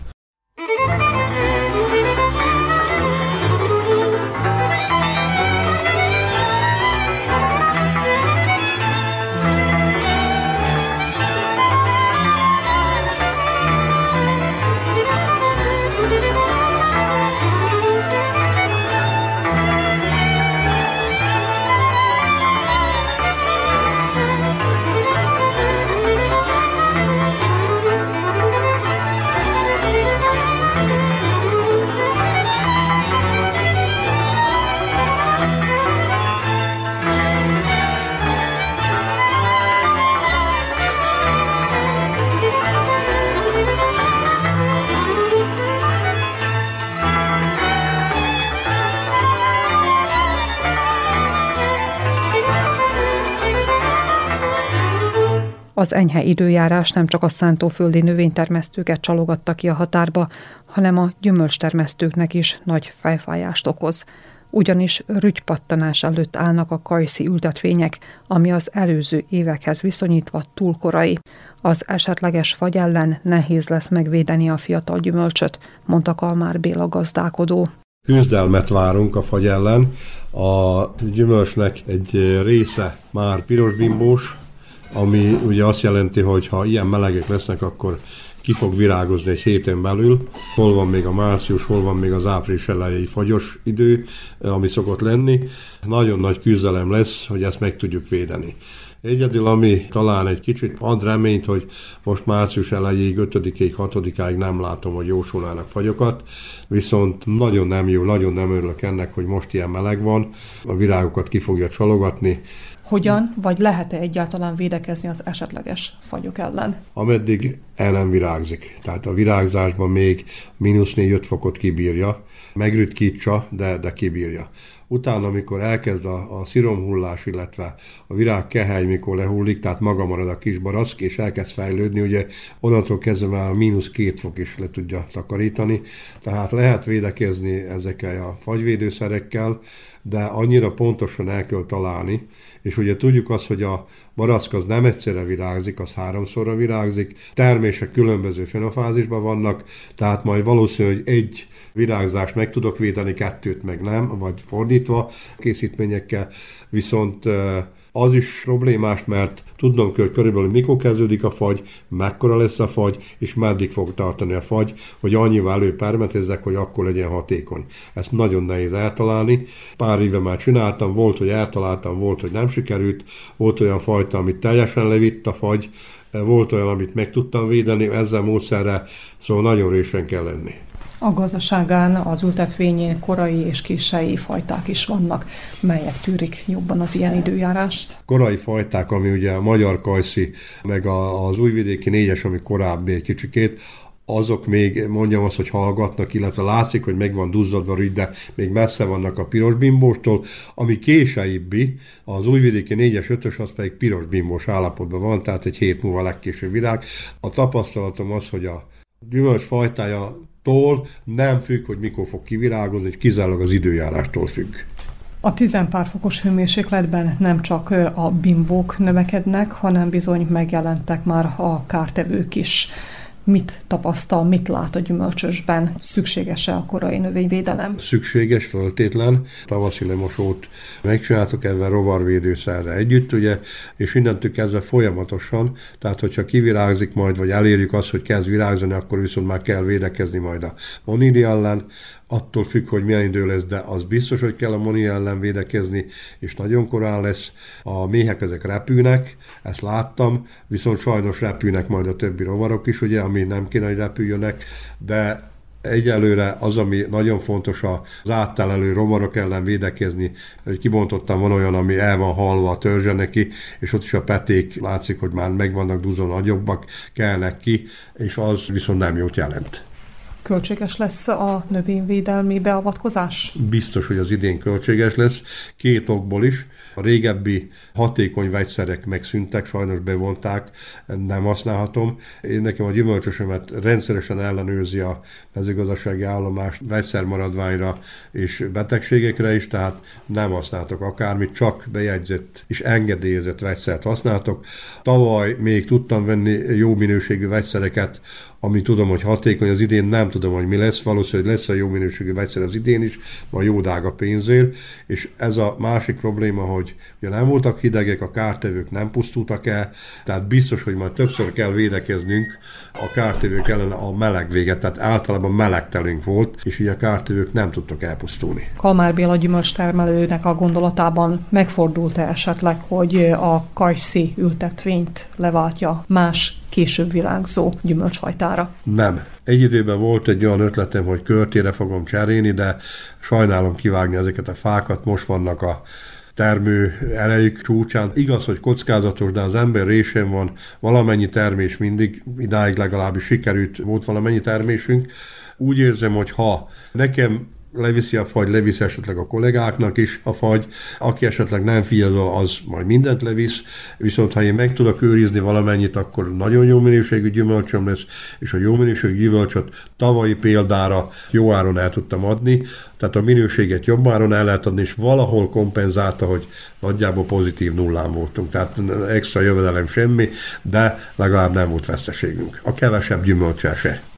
D: Az enyhe időjárás nem csak a szántóföldi növénytermesztőket csalogatta ki a határba, hanem a gyümölcstermesztőknek is nagy fejfájást okoz ugyanis rügypattanás előtt állnak a kajszi ültetvények, ami az előző évekhez viszonyítva túl korai. Az esetleges fagy ellen nehéz lesz megvédeni a fiatal gyümölcsöt, mondta Kalmár Béla gazdálkodó.
I: Küzdelmet várunk a fagy ellen. A gyümölcsnek egy része már pirosbimbós, ami ugye azt jelenti, hogy ha ilyen melegek lesznek, akkor ki fog virágozni egy héten belül. Hol van még a március, hol van még az április elejei fagyos idő, ami szokott lenni. Nagyon nagy küzdelem lesz, hogy ezt meg tudjuk védeni. Egyedül, ami talán egy kicsit ad reményt, hogy most március elejéig, 5-ig, 6-ig nem látom, hogy jósolnának fagyokat, viszont nagyon nem jó, nagyon nem örülök ennek, hogy most ilyen meleg van, a virágokat ki fogja csalogatni,
D: hogyan, vagy lehet-e egyáltalán védekezni az esetleges fagyok ellen?
I: Ameddig el nem virágzik. Tehát a virágzásban még mínusz 4-5 fokot kibírja, megritkítsa, de, de kibírja. Utána, amikor elkezd a, a sziromhullás, illetve a virág kehely, mikor lehullik, tehát maga marad a kis barack, és elkezd fejlődni, ugye onnantól kezdve már mínusz két fok is le tudja takarítani. Tehát lehet védekezni ezekkel a fagyvédőszerekkel, de annyira pontosan el kell találni, és ugye tudjuk azt, hogy a barack az nem egyszerre virágzik, az háromszorra virágzik, termések különböző fenofázisban vannak, tehát majd valószínű, hogy egy virágzást meg tudok védeni, kettőt meg nem, vagy fordítva készítményekkel, viszont az is problémás, mert tudnom kell, hogy körülbelül mikor kezdődik a fagy, mekkora lesz a fagy, és meddig fog tartani a fagy, hogy annyival előpermetezzek, hogy akkor legyen hatékony. Ezt nagyon nehéz eltalálni. Pár éve már csináltam, volt, hogy eltaláltam, volt, hogy nem sikerült, volt olyan fajta, amit teljesen levitt a fagy, volt olyan, amit meg tudtam védeni, ezzel módszerre, szóval nagyon résen kell lenni.
D: A gazdaságán az ültetvényén korai és késői fajták is vannak, melyek tűrik jobban az ilyen időjárást.
I: Korai fajták, ami ugye a magyar kajszi, meg az újvidéki négyes, ami korábbi egy kicsikét, azok még mondjam azt, hogy hallgatnak, illetve látszik, hogy meg van duzzadva rügy, de még messze vannak a piros bimbóstól, ami késeibbi, az újvidéki 4-es, 5-ös, az pedig piros bimbós állapotban van, tehát egy hét múlva legkésőbb virág. A tapasztalatom az, hogy a gyümölcs fajtája tól nem függ, hogy mikor fog kivirágozni, kizárólag az időjárástól függ.
D: A tizenpár fokos hőmérsékletben nem csak a bimbók növekednek, hanem bizony megjelentek már a kártevők is mit tapasztal, mit lát a gyümölcsösben? Szükséges-e a korai növényvédelem?
I: Szükséges, föltétlen. Tavaszi lemosót megcsináltuk ezzel rovarvédőszerre együtt, ugye, és innentől kezdve folyamatosan, tehát hogyha kivirágzik majd, vagy elérjük azt, hogy kezd virágzani, akkor viszont már kell védekezni majd a moníri ellen, attól függ, hogy milyen idő lesz, de az biztos, hogy kell a moni ellen védekezni, és nagyon korán lesz. A méhek ezek repülnek, ezt láttam, viszont sajnos repülnek majd a többi rovarok is, ugye, ami nem kéne, hogy repüljönek, de Egyelőre az, ami nagyon fontos az áttelelő rovarok ellen védekezni, hogy kibontottam, van olyan, ami el van halva a törzse neki, és ott is a peték látszik, hogy már meg vannak duzon nagyobbak, kelnek ki, és az viszont nem jót jelent.
D: Költséges lesz a növényvédelmi beavatkozás?
I: Biztos, hogy az idén költséges lesz, két okból is. A régebbi hatékony vegyszerek megszűntek, sajnos bevonták, nem használhatom. Én nekem a gyümölcsösömet rendszeresen ellenőrzi a mezőgazdasági állomás vegyszermaradványra és betegségekre is, tehát nem használtok akármit, csak bejegyzett és engedélyezett vegyszert használtok. Tavaly még tudtam venni jó minőségű vegyszereket, ami tudom, hogy hatékony, az idén nem tudom, hogy mi lesz, valószínűleg lesz a jó minőségű vegyszer az idén is, a jó dága pénzért, és ez a másik probléma, hogy ugye nem voltak hidegek, a kártevők nem pusztultak el, tehát biztos, hogy majd többször kell védekeznünk a kártevők ellen a meleg véget, tehát általában melegtelünk volt, és így a kártevők nem tudtak elpusztulni.
D: Kalmár Béla gyümölcs termelőnek a gondolatában megfordult-e esetleg, hogy a kajszi ültetvényt leváltja más később virágzó gyümölcsfajtára?
I: Nem. Egy időben volt egy olyan ötletem, hogy körtére fogom cserélni, de sajnálom kivágni ezeket a fákat, most vannak a termő erejük csúcsán. Igaz, hogy kockázatos, de az ember résén van valamennyi termés mindig, idáig legalábbis sikerült, volt valamennyi termésünk. Úgy érzem, hogy ha nekem leviszi a fagy, levisz esetleg a kollégáknak is a fagy, aki esetleg nem fiadol, az majd mindent levisz, viszont ha én meg tudok őrizni valamennyit, akkor nagyon jó minőségű gyümölcsöm lesz, és a jó minőségű gyümölcsöt tavalyi példára jó áron el tudtam adni, tehát a minőséget jobb áron el lehet adni, és valahol kompenzálta, hogy nagyjából pozitív nullán voltunk, tehát extra jövedelem semmi, de legalább nem volt veszteségünk. A kevesebb gyümölcsel se.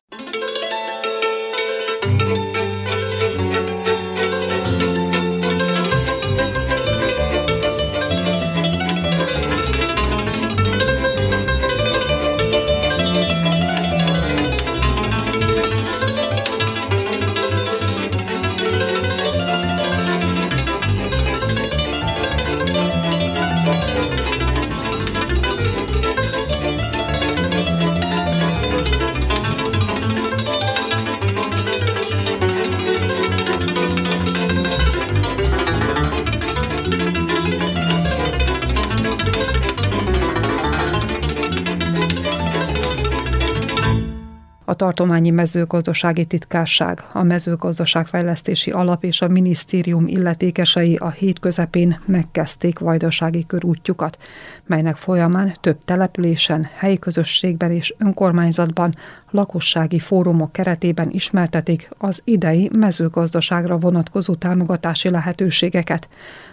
D: Tartományi mezőgazdasági titkárság, a mezőgazdaságfejlesztési alap és a minisztérium illetékesei a hét közepén megkezdték vajdasági körútjukat, melynek folyamán több településen, helyi közösségben és önkormányzatban lakossági fórumok keretében ismertetik az idei mezőgazdaságra vonatkozó támogatási lehetőségeket.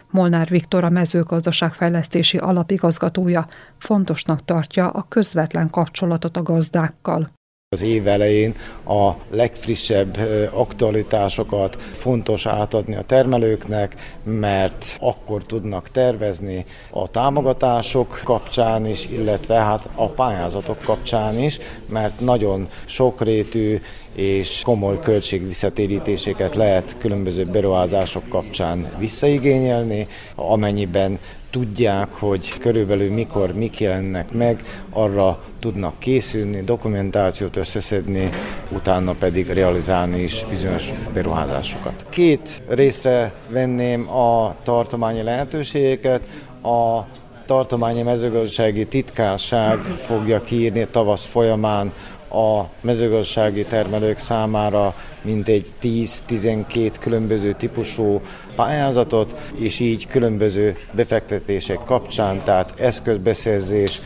D: Molnár Viktor a mezőgazdaságfejlesztési alapigazgatója fontosnak tartja a közvetlen kapcsolatot a gazdákkal.
J: Az év elején a legfrissebb aktualitásokat fontos átadni a termelőknek, mert akkor tudnak tervezni a támogatások kapcsán is, illetve hát a pályázatok kapcsán is, mert nagyon sokrétű és komoly költségvisszatérítéseket lehet különböző beruházások kapcsán visszaigényelni, amennyiben tudják, hogy körülbelül mikor mik jelennek meg, arra tudnak készülni, dokumentációt összeszedni, utána pedig realizálni is bizonyos beruházásokat. Két részre venném a tartományi lehetőségeket. A tartományi mezőgazdasági titkárság fogja kiírni tavasz folyamán a mezőgazdasági termelők számára mintegy 10-12 különböző típusú pályázatot, és így különböző befektetések kapcsán, tehát eszközbeszerzés,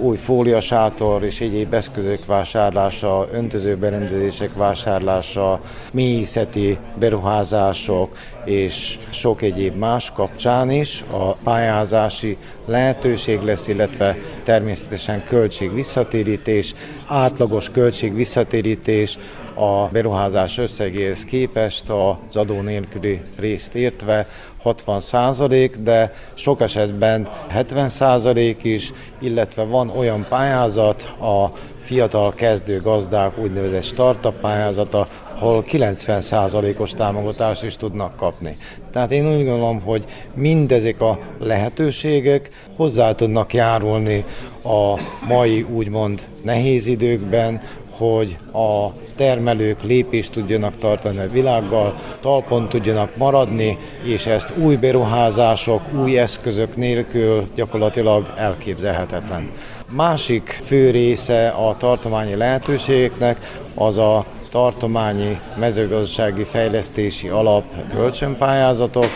J: új fóliasátor és egyéb eszközök vásárlása, öntözőberendezések vásárlása, mélyészeti beruházások és sok egyéb más kapcsán is. A pályázási lehetőség lesz, illetve természetesen költség visszatérítés, átlagos költség visszatérítés a beruházás összegéhez képest az adó nélküli részt értve 60 százalék, de sok esetben 70 százalék is, illetve van olyan pályázat, a fiatal kezdő gazdák úgynevezett startup pályázata, ahol 90%-os támogatást is tudnak kapni. Tehát én úgy gondolom, hogy mindezek a lehetőségek hozzá tudnak járulni a mai úgymond nehéz időkben, hogy a termelők lépést tudjanak tartani a világgal, talpon tudjanak maradni, és ezt új beruházások, új eszközök nélkül gyakorlatilag elképzelhetetlen. Másik fő része a tartományi lehetőségeknek az a tartományi mezőgazdasági fejlesztési alap kölcsönpályázatok,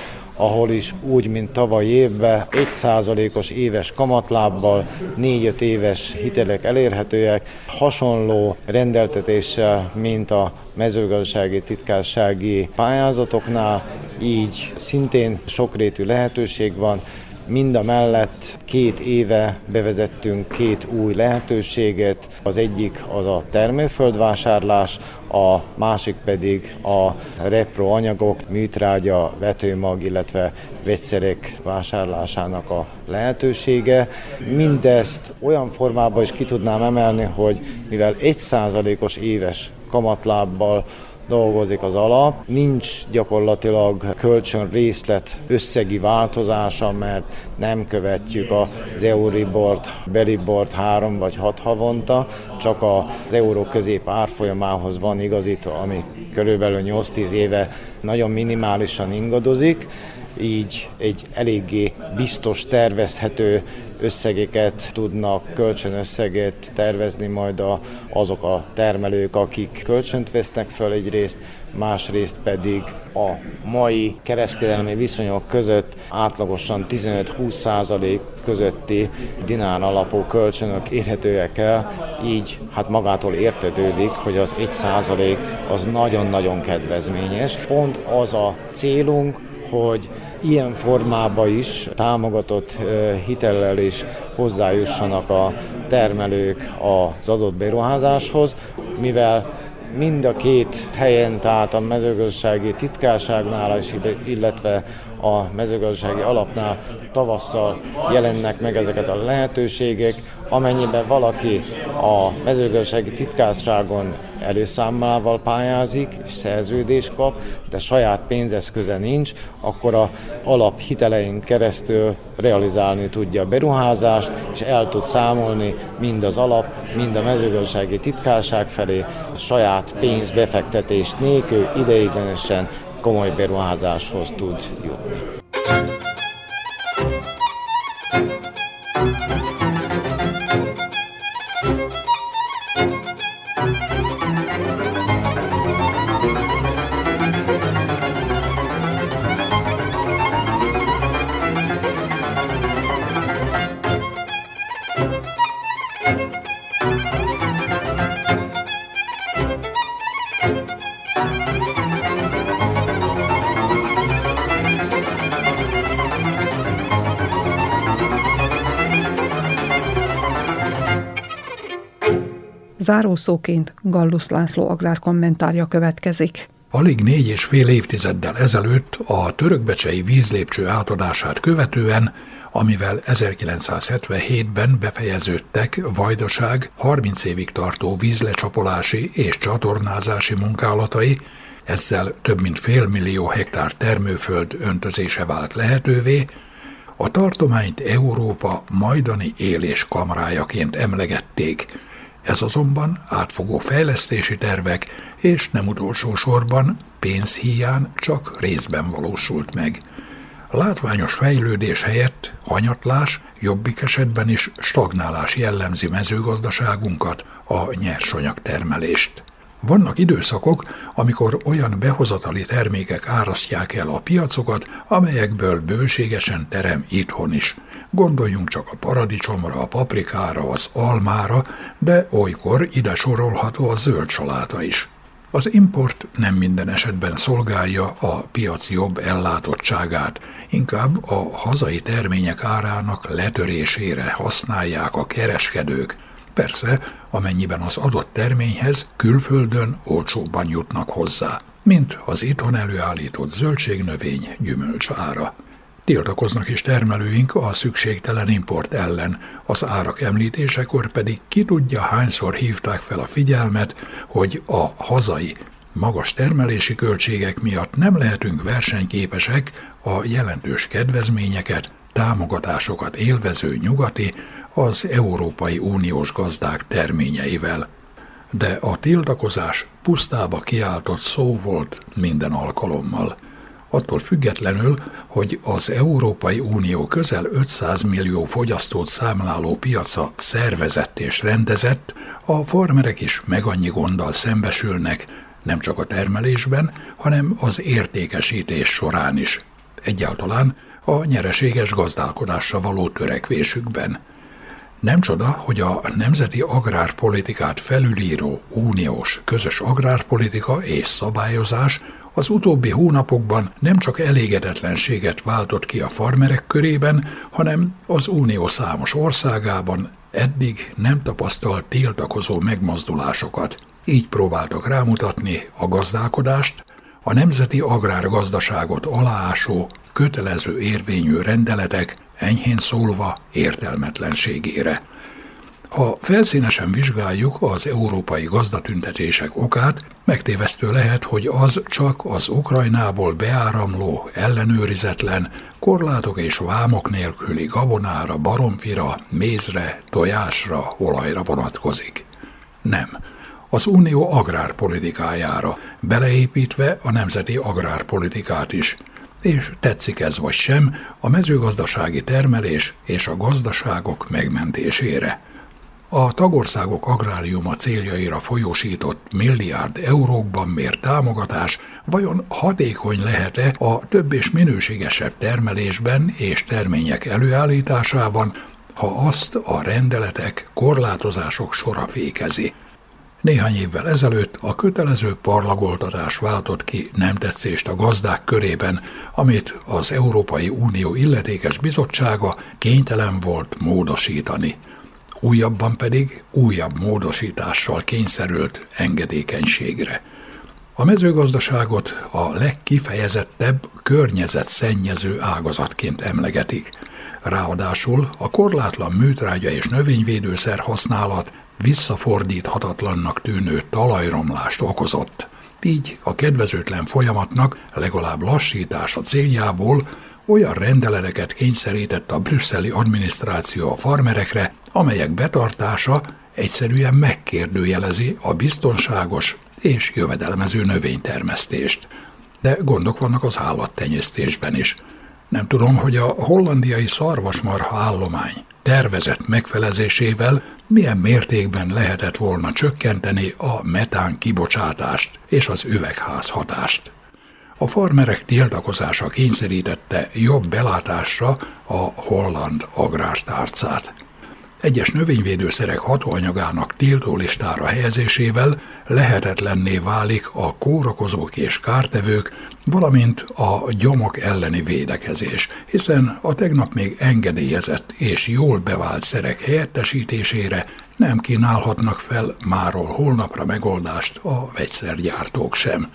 J: ahol is úgy, mint tavaly évben, 1%-os éves kamatlábbal 4-5 éves hitelek elérhetőek, hasonló rendeltetéssel, mint a mezőgazdasági titkársági pályázatoknál, így szintén sokrétű lehetőség van, Mind a mellett két éve bevezettünk két új lehetőséget. Az egyik az a termőföldvásárlás, a másik pedig a repro anyagok, műtrágya, vetőmag, illetve vegyszerek vásárlásának a lehetősége. Mindezt olyan formában is ki tudnám emelni, hogy mivel 1%-os éves kamatlábbal dolgozik az alap. Nincs gyakorlatilag kölcsön részlet összegi változása, mert nem követjük az Euribort, Beribort három vagy hat havonta, csak az euró közép árfolyamához van igazítva, ami körülbelül 8-10 éve nagyon minimálisan ingadozik, így egy eléggé biztos, tervezhető összegeket tudnak, kölcsönösszeget tervezni majd a, azok a termelők, akik kölcsönt vesznek föl egyrészt, másrészt pedig a mai kereskedelmi viszonyok között átlagosan 15-20 százalék közötti dinár alapú kölcsönök érhetőek el, így hát magától értetődik, hogy az 1 százalék az nagyon-nagyon kedvezményes. Pont az a célunk, hogy ilyen formában is támogatott hitellel is hozzájussanak a termelők az adott beruházáshoz, mivel mind a két helyen, tehát a mezőgazdasági titkárságnál is, illetve a mezőgazdasági alapnál tavasszal jelennek meg ezeket a lehetőségek, amennyiben valaki a mezőgazdasági titkárságon előszámlával pályázik, és szerződést kap, de saját pénzeszköze nincs, akkor a alaphitelein keresztül realizálni tudja a beruházást, és el tud számolni mind az alap, mind a mezőgazdasági titkárság felé saját pénzbefektetést nélkül ideiglenesen komoly beruházáshoz tud jutni.
D: Zárószóként Gallus László agrárkommentárja következik.
K: Alig négy és fél évtizeddel ezelőtt a törökbecsei vízlépcső átadását követően, amivel 1977-ben befejeződtek Vajdaság 30 évig tartó vízlecsapolási és csatornázási munkálatai, ezzel több mint fél millió hektár termőföld öntözése vált lehetővé, a tartományt Európa majdani élés kamrájaként emlegették, ez azonban átfogó fejlesztési tervek és nem utolsó sorban pénzhíján csak részben valósult meg. Látványos fejlődés helyett hanyatlás, jobbik esetben is stagnálás jellemzi mezőgazdaságunkat, a nyersanyag termelést. Vannak időszakok, amikor olyan behozatali termékek árasztják el a piacokat, amelyekből bőségesen terem itthon is. Gondoljunk csak a paradicsomra, a paprikára, az almára, de olykor ide sorolható a zöld saláta is. Az import nem minden esetben szolgálja a piac jobb ellátottságát, inkább a hazai termények árának letörésére használják a kereskedők, Persze, amennyiben az adott terményhez külföldön olcsóbban jutnak hozzá, mint az itthon előállított zöldségnövény gyümölcs ára. Tiltakoznak is termelőink a szükségtelen import ellen, az árak említésekor pedig ki tudja hányszor hívták fel a figyelmet, hogy a hazai, magas termelési költségek miatt nem lehetünk versenyképesek a jelentős kedvezményeket, támogatásokat élvező nyugati, az Európai Uniós gazdák terményeivel. De a tiltakozás pusztába kiáltott szó volt minden alkalommal. Attól függetlenül, hogy az Európai Unió közel 500 millió fogyasztót számláló piaca szervezett és rendezett, a farmerek is meg annyi gonddal szembesülnek, nem csak a termelésben, hanem az értékesítés során is. Egyáltalán a nyereséges gazdálkodásra való törekvésükben – nem csoda, hogy a nemzeti agrárpolitikát felülíró uniós közös agrárpolitika és szabályozás az utóbbi hónapokban nem csak elégedetlenséget váltott ki a farmerek körében, hanem az unió számos országában eddig nem tapasztalt tiltakozó megmozdulásokat. Így próbáltak rámutatni a gazdálkodást, a nemzeti agrárgazdaságot aláásó, kötelező érvényű rendeletek enyhén szólva értelmetlenségére. Ha felszínesen vizsgáljuk az európai gazdatüntetések okát, megtévesztő lehet, hogy az csak az Ukrajnából beáramló, ellenőrizetlen, korlátok és vámok nélküli gabonára, baromfira, mézre, tojásra, olajra vonatkozik. Nem. Az unió agrárpolitikájára, beleépítve a nemzeti agrárpolitikát is – és tetszik ez vagy sem, a mezőgazdasági termelés és a gazdaságok megmentésére. A tagországok agráriuma céljaira folyósított milliárd eurókban mért támogatás vajon hatékony lehet-e a több és minőségesebb termelésben és termények előállításában, ha azt a rendeletek, korlátozások sora fékezi. Néhány évvel ezelőtt a kötelező parlagoltatás váltott ki nem tetszést a gazdák körében, amit az Európai Unió illetékes bizottsága kénytelen volt módosítani. Újabban pedig újabb módosítással kényszerült engedékenységre. A mezőgazdaságot a legkifejezettebb környezetszennyező ágazatként emlegetik. Ráadásul a korlátlan műtrágya és növényvédőszer használat visszafordíthatatlannak tűnő talajromlást okozott. Így a kedvezőtlen folyamatnak legalább lassítása céljából olyan rendeleteket kényszerített a brüsszeli adminisztráció a farmerekre, amelyek betartása egyszerűen megkérdőjelezi a biztonságos és jövedelmező növénytermesztést. De gondok vannak az állattenyésztésben is. Nem tudom, hogy a hollandiai szarvasmarha állomány tervezett megfelezésével milyen mértékben lehetett volna csökkenteni a metán kibocsátást és az üvegház hatást. A farmerek tiltakozása kényszerítette jobb belátásra a holland agrártárcát. Egyes növényvédőszerek hatóanyagának tiltó listára helyezésével lehetetlenné válik a kórokozók és kártevők, valamint a gyomok elleni védekezés, hiszen a tegnap még engedélyezett és jól bevált szerek helyettesítésére nem kínálhatnak fel máról holnapra megoldást a vegyszergyártók sem.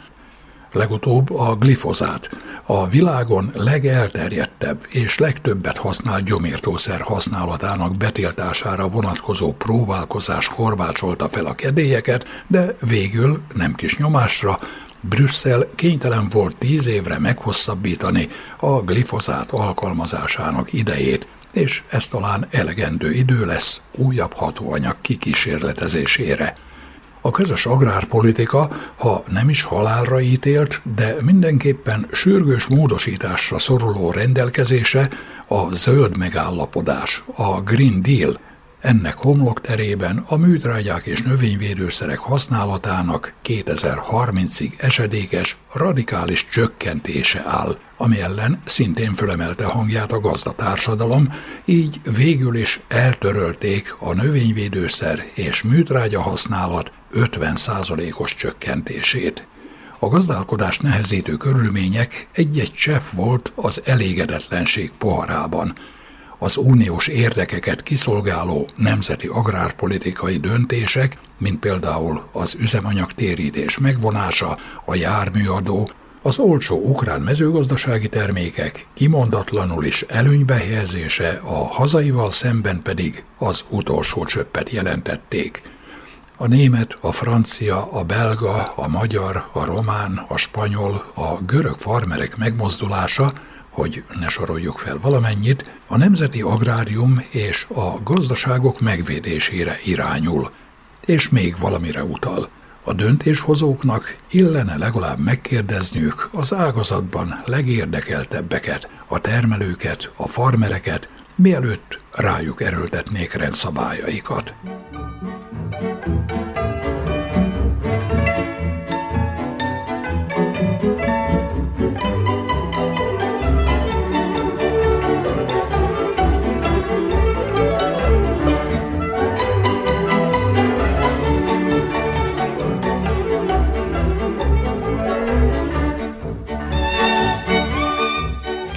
K: Legutóbb a glifozát, a világon legelterjedtebb és legtöbbet használt gyomírtószer használatának betiltására vonatkozó próbálkozás korvácsolta fel a kedélyeket, de végül nem kis nyomásra Brüsszel kénytelen volt tíz évre meghosszabbítani a glifozát alkalmazásának idejét, és ez talán elegendő idő lesz újabb hatóanyag kikísérletezésére. A közös agrárpolitika, ha nem is halálra ítélt, de mindenképpen sürgős módosításra szoruló rendelkezése a zöld megállapodás, a Green Deal, ennek homlokterében a műtrágyák és növényvédőszerek használatának 2030-ig esedékes, radikális csökkentése áll, ami ellen szintén fölemelte hangját a gazdatársadalom, így végül is eltörölték a növényvédőszer és műtrágya használat 50%-os csökkentését. A gazdálkodás nehezítő körülmények egy-egy csepp volt az elégedetlenség poharában. Az uniós érdekeket kiszolgáló nemzeti agrárpolitikai döntések, mint például az üzemanyagtérítés megvonása, a járműadó, az olcsó ukrán mezőgazdasági termékek kimondatlanul is előnybe helyezése, a hazaival szemben pedig az utolsó csöppet jelentették – a német, a francia, a belga, a magyar, a román, a spanyol, a görög farmerek megmozdulása, hogy ne soroljuk fel valamennyit, a nemzeti agrárium és a gazdaságok megvédésére irányul, és még valamire utal. A döntéshozóknak illene legalább megkérdezniük az ágazatban legérdekeltebbeket, a termelőket, a farmereket, mielőtt rájuk erőltetnék rendszabályaikat.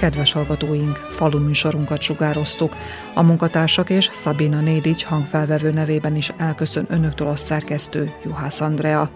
D: Kedves hallgatóink, falu műsorunkat sugároztuk. A munkatársak és Szabina Nédics hangfelvevő nevében is elköszön önöktől a szerkesztő Juhász Andrea.